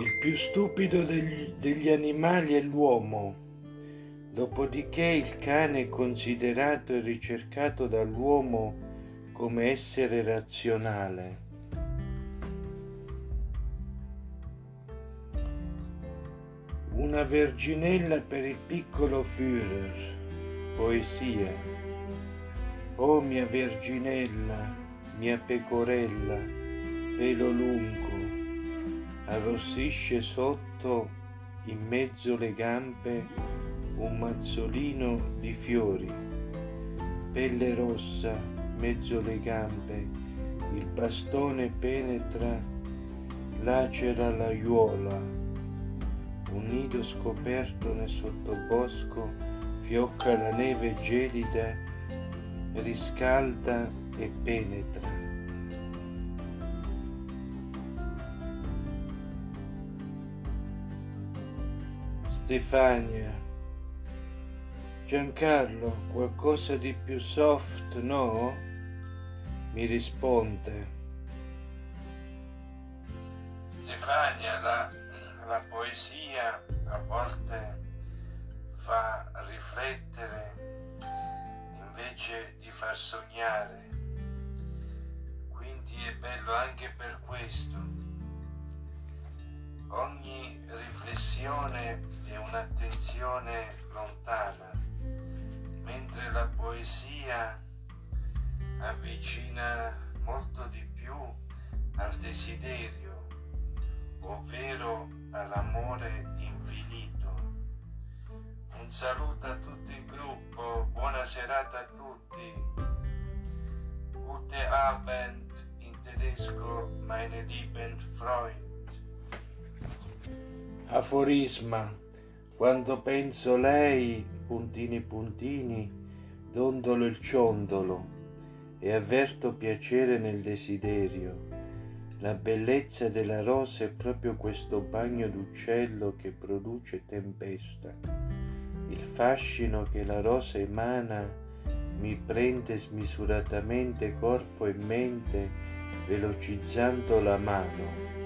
Il più stupido degli, degli animali è l'uomo, dopodiché il cane è considerato e ricercato dall'uomo come essere razionale. Una verginella per il piccolo Führer, poesia. Oh mia verginella, mia pecorella, pelo lungo, arrossisce sotto in mezzo le gambe un mazzolino di fiori, pelle rossa, mezzo le gambe, il bastone penetra, lacera l'aiuola, un nido scoperto nel sottobosco, fiocca la neve gelida, riscalda e penetra. Stefania. Giancarlo, qualcosa di più soft, no? Mi risponde. Stefania, la, la poesia a volte fa riflettere invece di far sognare. Quindi è bello anche per questo. Ogni riflessione un'attenzione lontana, mentre la poesia avvicina molto di più al desiderio, ovvero all'amore infinito. Un saluto a tutto il gruppo, buona serata a tutti. Gute Abend in tedesco, meine lieben Freund. Aforisma quando penso lei, puntini puntini, dondolo il ciondolo e avverto piacere nel desiderio. La bellezza della rosa è proprio questo bagno d'uccello che produce tempesta. Il fascino che la rosa emana mi prende smisuratamente corpo e mente, velocizzando la mano